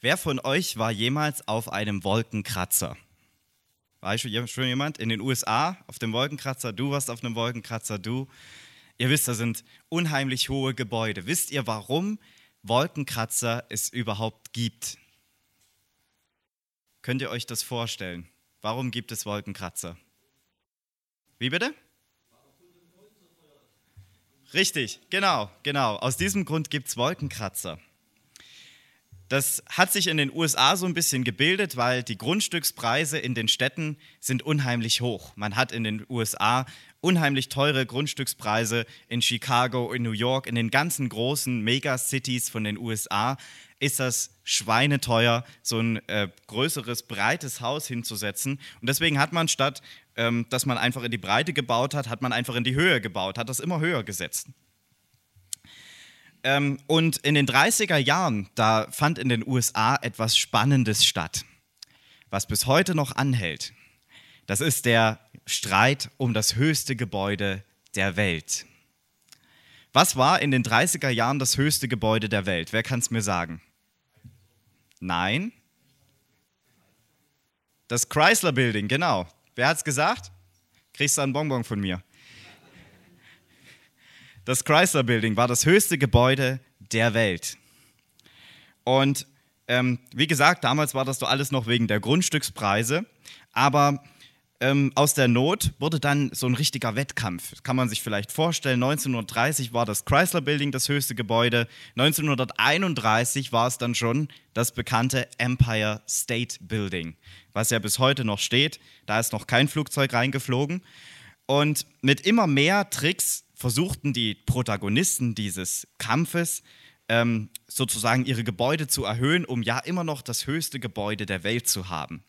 Wer von euch war jemals auf einem Wolkenkratzer? War schon jemand in den USA auf dem Wolkenkratzer? Du warst auf einem Wolkenkratzer, du. Ihr wisst, da sind unheimlich hohe Gebäude. Wisst ihr, warum Wolkenkratzer es überhaupt gibt? Könnt ihr euch das vorstellen? Warum gibt es Wolkenkratzer? Wie bitte? Richtig, genau, genau. Aus diesem Grund gibt es Wolkenkratzer. Das hat sich in den USA so ein bisschen gebildet, weil die Grundstückspreise in den Städten sind unheimlich hoch. Man hat in den USA unheimlich teure Grundstückspreise in Chicago, in New York, in den ganzen großen Megacities von den USA ist das schweineteuer, so ein äh, größeres, breites Haus hinzusetzen. Und deswegen hat man statt, ähm, dass man einfach in die Breite gebaut hat, hat man einfach in die Höhe gebaut, hat das immer höher gesetzt. Ähm, und in den 30er Jahren, da fand in den USA etwas Spannendes statt, was bis heute noch anhält. Das ist der Streit um das höchste Gebäude der Welt. Was war in den 30er Jahren das höchste Gebäude der Welt? Wer kann es mir sagen? Nein. Das Chrysler Building, genau. Wer hat es gesagt? Kriegst du einen Bonbon von mir. Das Chrysler Building war das höchste Gebäude der Welt. Und ähm, wie gesagt, damals war das doch alles noch wegen der Grundstückspreise, aber ähm, aus der Not wurde dann so ein richtiger Wettkampf. Das kann man sich vielleicht vorstellen. 1930 war das Chrysler Building das höchste Gebäude. 1931 war es dann schon das bekannte Empire State Building, was ja bis heute noch steht. Da ist noch kein Flugzeug reingeflogen. Und mit immer mehr Tricks versuchten die Protagonisten dieses Kampfes ähm, sozusagen ihre Gebäude zu erhöhen, um ja immer noch das höchste Gebäude der Welt zu haben.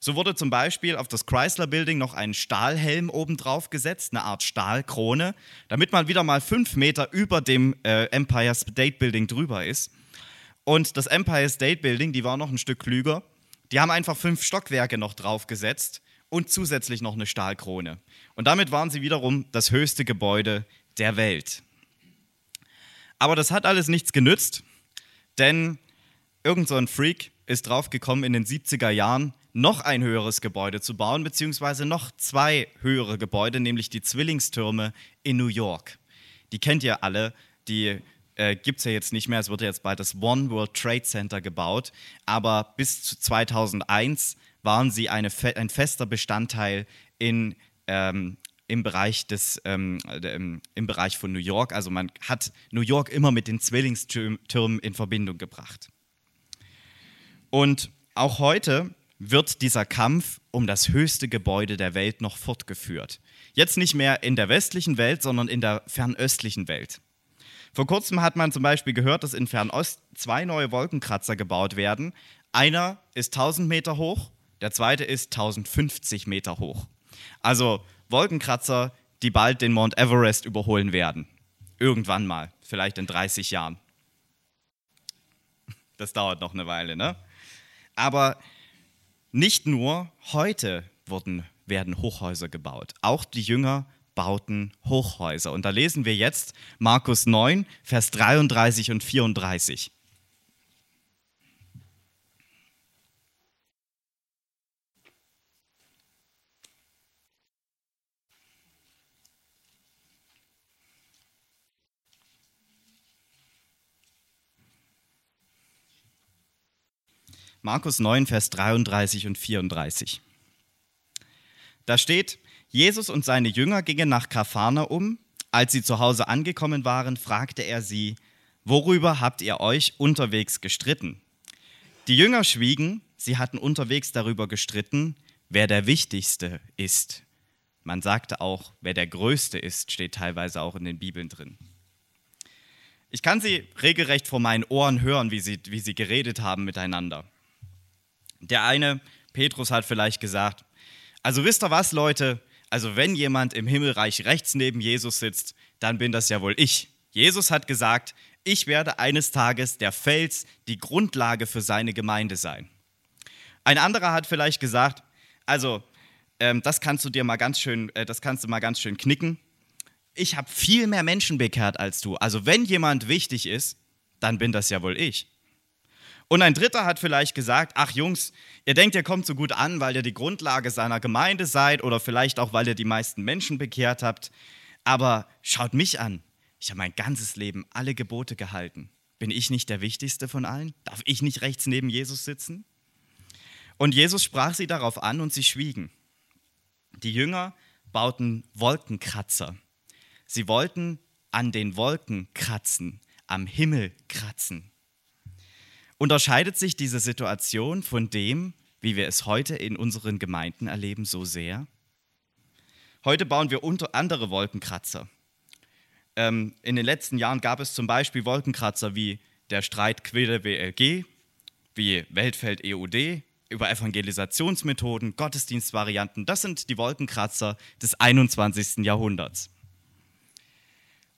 So wurde zum Beispiel auf das Chrysler Building noch ein Stahlhelm obendrauf gesetzt, eine Art Stahlkrone, damit man wieder mal fünf Meter über dem äh, Empire State Building drüber ist. Und das Empire State Building, die war noch ein Stück klüger, die haben einfach fünf Stockwerke noch draufgesetzt und zusätzlich noch eine Stahlkrone. Und damit waren sie wiederum das höchste Gebäude der Welt. Aber das hat alles nichts genützt, denn irgend so ein Freak ist draufgekommen in den 70er Jahren, noch ein höheres Gebäude zu bauen, beziehungsweise noch zwei höhere Gebäude, nämlich die Zwillingstürme in New York. Die kennt ihr alle, die äh, gibt es ja jetzt nicht mehr, es wird jetzt bald das One World Trade Center gebaut, aber bis zu 2001 waren sie eine, ein fester Bestandteil in, ähm, im, Bereich des, ähm, im Bereich von New York. Also man hat New York immer mit den Zwillingstürmen in Verbindung gebracht. Und auch heute wird dieser Kampf um das höchste Gebäude der Welt noch fortgeführt. Jetzt nicht mehr in der westlichen Welt, sondern in der fernöstlichen Welt. Vor kurzem hat man zum Beispiel gehört, dass in Fernost zwei neue Wolkenkratzer gebaut werden. Einer ist 1000 Meter hoch der zweite ist 1050 Meter hoch. Also Wolkenkratzer, die bald den Mount Everest überholen werden. Irgendwann mal, vielleicht in 30 Jahren. Das dauert noch eine Weile, ne? Aber nicht nur heute wurden, werden Hochhäuser gebaut. Auch die Jünger bauten Hochhäuser. Und da lesen wir jetzt Markus 9, Vers 33 und 34. Markus 9, Vers 33 und 34. Da steht, Jesus und seine Jünger gingen nach Kafana um. Als sie zu Hause angekommen waren, fragte er sie, worüber habt ihr euch unterwegs gestritten? Die Jünger schwiegen, sie hatten unterwegs darüber gestritten, wer der Wichtigste ist. Man sagte auch, wer der Größte ist, steht teilweise auch in den Bibeln drin. Ich kann sie regelrecht vor meinen Ohren hören, wie sie, wie sie geredet haben miteinander. Der eine, Petrus, hat vielleicht gesagt, also wisst ihr was, Leute, also wenn jemand im Himmelreich rechts neben Jesus sitzt, dann bin das ja wohl ich. Jesus hat gesagt, ich werde eines Tages der Fels, die Grundlage für seine Gemeinde sein. Ein anderer hat vielleicht gesagt, also ähm, das kannst du dir mal ganz schön, äh, das kannst du mal ganz schön knicken. Ich habe viel mehr Menschen bekehrt als du. Also wenn jemand wichtig ist, dann bin das ja wohl ich. Und ein dritter hat vielleicht gesagt, ach Jungs, ihr denkt, ihr kommt so gut an, weil ihr die Grundlage seiner Gemeinde seid oder vielleicht auch, weil ihr die meisten Menschen bekehrt habt. Aber schaut mich an. Ich habe mein ganzes Leben alle Gebote gehalten. Bin ich nicht der Wichtigste von allen? Darf ich nicht rechts neben Jesus sitzen? Und Jesus sprach sie darauf an und sie schwiegen. Die Jünger bauten Wolkenkratzer. Sie wollten an den Wolken kratzen, am Himmel kratzen. Unterscheidet sich diese Situation von dem, wie wir es heute in unseren Gemeinden erleben, so sehr? Heute bauen wir unter andere Wolkenkratzer. Ähm, in den letzten Jahren gab es zum Beispiel Wolkenkratzer wie der Streit Quille WLG, wie Weltfeld EUD, über Evangelisationsmethoden, Gottesdienstvarianten. Das sind die Wolkenkratzer des 21. Jahrhunderts.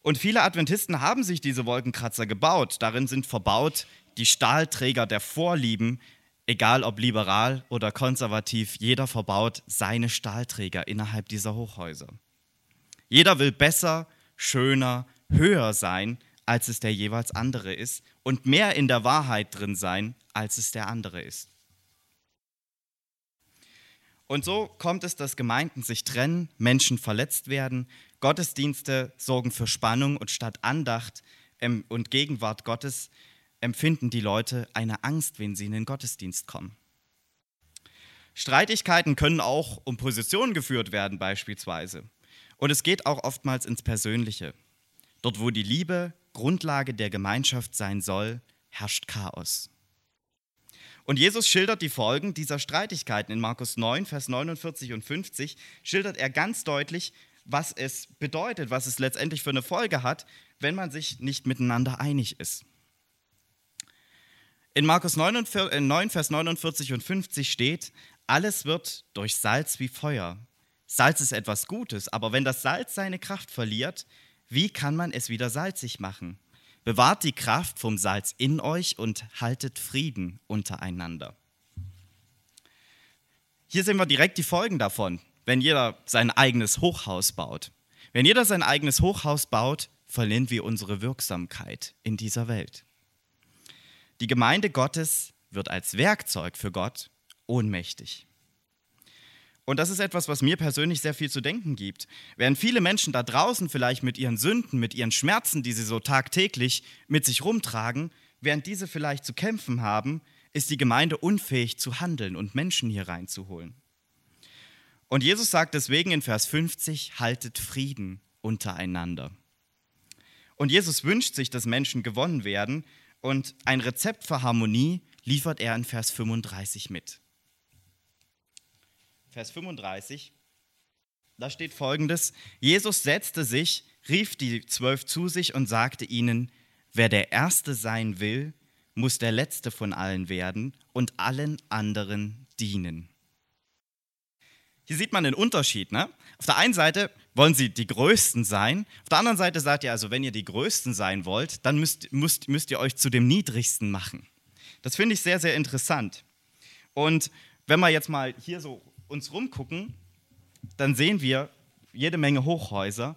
Und viele Adventisten haben sich diese Wolkenkratzer gebaut. Darin sind verbaut die Stahlträger der Vorlieben, egal ob liberal oder konservativ, jeder verbaut seine Stahlträger innerhalb dieser Hochhäuser. Jeder will besser, schöner, höher sein, als es der jeweils andere ist und mehr in der Wahrheit drin sein, als es der andere ist. Und so kommt es, dass Gemeinden sich trennen, Menschen verletzt werden, Gottesdienste sorgen für Spannung und statt Andacht ähm, und Gegenwart Gottes empfinden die Leute eine Angst, wenn sie in den Gottesdienst kommen. Streitigkeiten können auch um Positionen geführt werden beispielsweise. Und es geht auch oftmals ins Persönliche. Dort, wo die Liebe Grundlage der Gemeinschaft sein soll, herrscht Chaos. Und Jesus schildert die Folgen dieser Streitigkeiten in Markus 9, Vers 49 und 50, schildert er ganz deutlich, was es bedeutet, was es letztendlich für eine Folge hat, wenn man sich nicht miteinander einig ist. In Markus 9, 9, Vers 49 und 50 steht, alles wird durch Salz wie Feuer. Salz ist etwas Gutes, aber wenn das Salz seine Kraft verliert, wie kann man es wieder salzig machen? Bewahrt die Kraft vom Salz in euch und haltet Frieden untereinander. Hier sehen wir direkt die Folgen davon, wenn jeder sein eigenes Hochhaus baut. Wenn jeder sein eigenes Hochhaus baut, verlieren wir unsere Wirksamkeit in dieser Welt. Die Gemeinde Gottes wird als Werkzeug für Gott ohnmächtig. Und das ist etwas, was mir persönlich sehr viel zu denken gibt. Während viele Menschen da draußen vielleicht mit ihren Sünden, mit ihren Schmerzen, die sie so tagtäglich mit sich rumtragen, während diese vielleicht zu kämpfen haben, ist die Gemeinde unfähig zu handeln und Menschen hier reinzuholen. Und Jesus sagt deswegen in Vers 50, haltet Frieden untereinander. Und Jesus wünscht sich, dass Menschen gewonnen werden, und ein Rezept für Harmonie liefert er in Vers 35 mit. Vers 35, da steht folgendes, Jesus setzte sich, rief die zwölf zu sich und sagte ihnen, wer der Erste sein will, muss der Letzte von allen werden und allen anderen dienen. Hier sieht man den Unterschied. Ne? Auf der einen Seite wollen sie die Größten sein, auf der anderen Seite sagt ihr also, wenn ihr die Größten sein wollt, dann müsst, müsst, müsst ihr euch zu dem Niedrigsten machen. Das finde ich sehr, sehr interessant. Und wenn wir jetzt mal hier so uns rumgucken, dann sehen wir jede Menge Hochhäuser.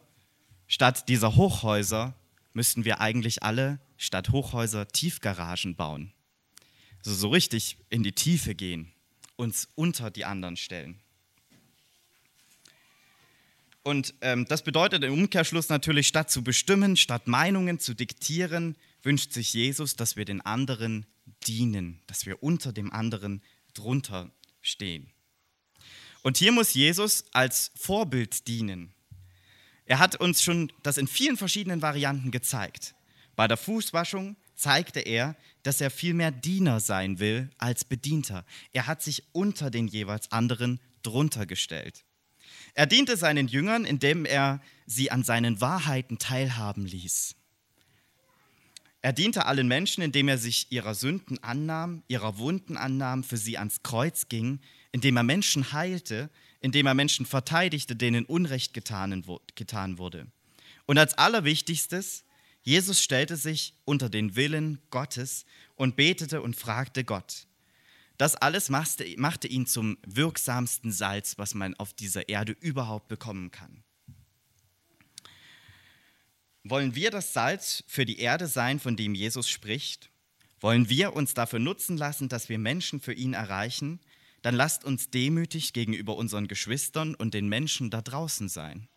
Statt dieser Hochhäuser müssten wir eigentlich alle statt Hochhäuser Tiefgaragen bauen. Also so richtig in die Tiefe gehen, uns unter die anderen stellen. Und ähm, das bedeutet im Umkehrschluss natürlich, statt zu bestimmen, statt Meinungen zu diktieren, wünscht sich Jesus, dass wir den anderen dienen, dass wir unter dem anderen drunter stehen. Und hier muss Jesus als Vorbild dienen. Er hat uns schon das in vielen verschiedenen Varianten gezeigt. Bei der Fußwaschung zeigte er, dass er vielmehr Diener sein will als Bedienter. Er hat sich unter den jeweils anderen drunter gestellt. Er diente seinen Jüngern, indem er sie an seinen Wahrheiten teilhaben ließ. Er diente allen Menschen, indem er sich ihrer Sünden annahm, ihrer Wunden annahm, für sie ans Kreuz ging, indem er Menschen heilte, indem er Menschen verteidigte, denen Unrecht getan, wurde. Und als allerwichtigstes, Jesus stellte sich unter den Willen Gottes und betete und fragte Gott, das alles machte, machte ihn zum wirksamsten Salz, was man auf dieser Erde überhaupt bekommen kann. Wollen wir das Salz für die Erde sein, von dem Jesus spricht? Wollen wir uns dafür nutzen lassen, dass wir Menschen für ihn erreichen, dann lasst uns demütig gegenüber unseren Geschwistern und den Menschen da draußen sein.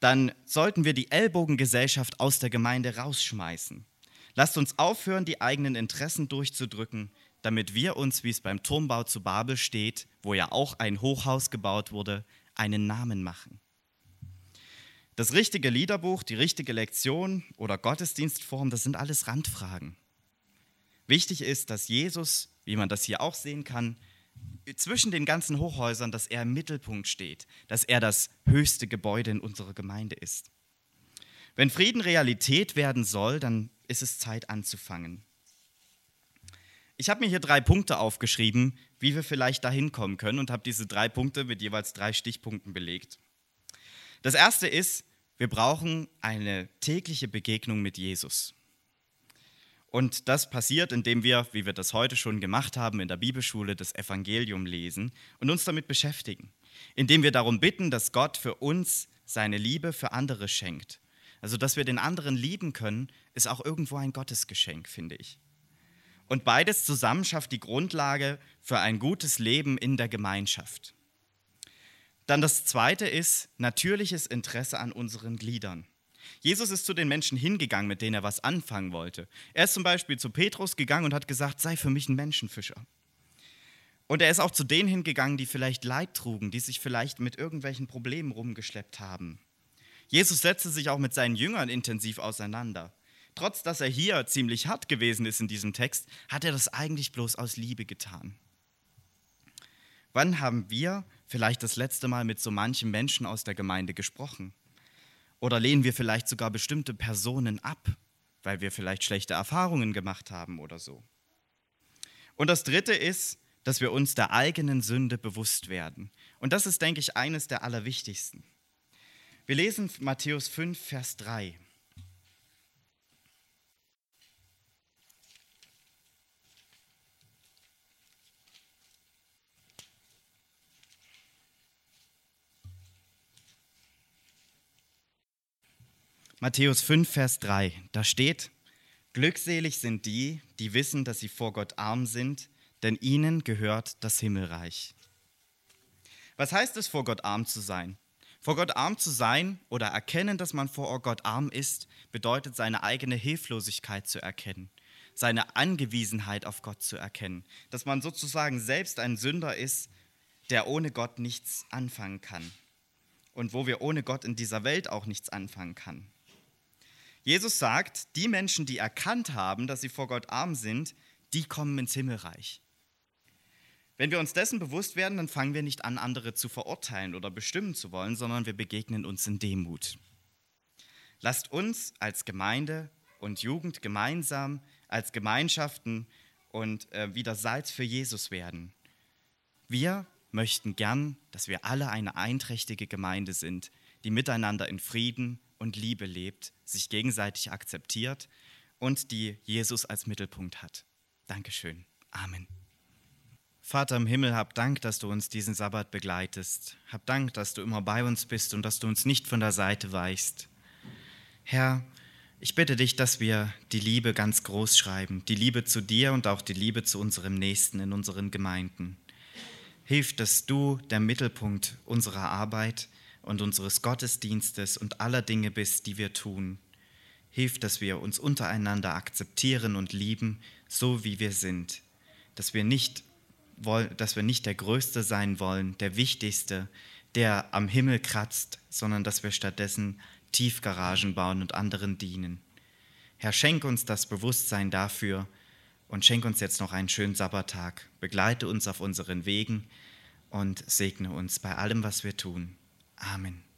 Dann sollten wir die Ellbogengesellschaft aus der Gemeinde rausschmeißen. Lasst uns aufhören, die eigenen Interessen durchzudrücken, damit wir uns, wie es beim Turmbau zu Babel steht, wo ja auch ein Hochhaus gebaut wurde, einen Namen machen. Das richtige Liederbuch, die richtige Lektion oder Gottesdienstform, das sind alles Randfragen. Wichtig ist, dass Jesus, wie man das hier auch sehen kann, zwischen den ganzen Hochhäusern, dass er im Mittelpunkt steht, dass er das höchste Gebäude in unserer Gemeinde ist. Wenn Frieden Realität werden soll, dann ist es Zeit anzufangen. Ich habe mir hier drei Punkte aufgeschrieben, wie wir vielleicht dahin kommen können und habe diese drei Punkte mit jeweils drei Stichpunkten belegt. Das erste ist, wir brauchen eine tägliche Begegnung mit Jesus. Und das passiert, indem wir, wie wir das heute schon gemacht haben, in der Bibelschule das Evangelium lesen und uns damit beschäftigen. Indem wir darum bitten, dass Gott für uns seine Liebe für andere schenkt. Also, dass wir den anderen lieben können, ist auch irgendwo ein Gottesgeschenk, finde ich. Und beides zusammen schafft die Grundlage für ein gutes Leben in der Gemeinschaft. Dann das zweite ist natürliches Interesse an unseren Gliedern. Jesus ist zu den Menschen hingegangen, mit denen er was anfangen wollte. Er ist zum Beispiel zu Petrus gegangen und hat gesagt, sei für mich ein Menschenfischer. Und er ist auch zu denen hingegangen, die vielleicht Leid trugen, die sich vielleicht mit irgendwelchen Problemen rumgeschleppt haben. Jesus setzte sich auch mit seinen Jüngern intensiv auseinander. Trotz dass er hier ziemlich hart gewesen ist in diesem Text, hat er das eigentlich bloß aus Liebe getan. Wann haben wir vielleicht das letzte Mal mit so manchem Menschen aus der Gemeinde gesprochen? Oder lehnen wir vielleicht sogar bestimmte Personen ab, weil wir vielleicht schlechte Erfahrungen gemacht haben oder so? Und das Dritte ist, dass wir uns der eigenen Sünde bewusst werden. Und das ist, denke ich, eines der allerwichtigsten. Wir lesen Matthäus 5, Vers 3. Matthäus 5, Vers 3, da steht, Glückselig sind die, die wissen, dass sie vor Gott arm sind, denn ihnen gehört das Himmelreich. Was heißt es, vor Gott arm zu sein? Vor Gott arm zu sein oder erkennen, dass man vor Gott arm ist, bedeutet seine eigene Hilflosigkeit zu erkennen, seine Angewiesenheit auf Gott zu erkennen, dass man sozusagen selbst ein Sünder ist, der ohne Gott nichts anfangen kann und wo wir ohne Gott in dieser Welt auch nichts anfangen kann. Jesus sagt, die Menschen, die erkannt haben, dass sie vor Gott arm sind, die kommen ins Himmelreich. Wenn wir uns dessen bewusst werden, dann fangen wir nicht an, andere zu verurteilen oder bestimmen zu wollen, sondern wir begegnen uns in Demut. Lasst uns als Gemeinde und Jugend gemeinsam, als Gemeinschaften und äh, wieder Salz für Jesus werden. Wir möchten gern, dass wir alle eine einträchtige Gemeinde sind, die miteinander in Frieden und Liebe lebt, sich gegenseitig akzeptiert und die Jesus als Mittelpunkt hat. Dankeschön. Amen. Vater im Himmel, hab Dank, dass du uns diesen Sabbat begleitest. Hab Dank, dass du immer bei uns bist und dass du uns nicht von der Seite weichst. Herr, ich bitte dich, dass wir die Liebe ganz groß schreiben, die Liebe zu dir und auch die Liebe zu unserem Nächsten in unseren Gemeinden. Hilf, dass du der Mittelpunkt unserer Arbeit und unseres Gottesdienstes und aller Dinge bist, die wir tun. Hilf, dass wir uns untereinander akzeptieren und lieben, so wie wir sind. Dass wir nicht, dass wir nicht der Größte sein wollen, der Wichtigste, der am Himmel kratzt, sondern dass wir stattdessen Tiefgaragen bauen und anderen dienen. Herr, schenk uns das Bewusstsein dafür und schenk uns jetzt noch einen schönen Sabbattag. Begleite uns auf unseren Wegen und segne uns bei allem, was wir tun. Amen.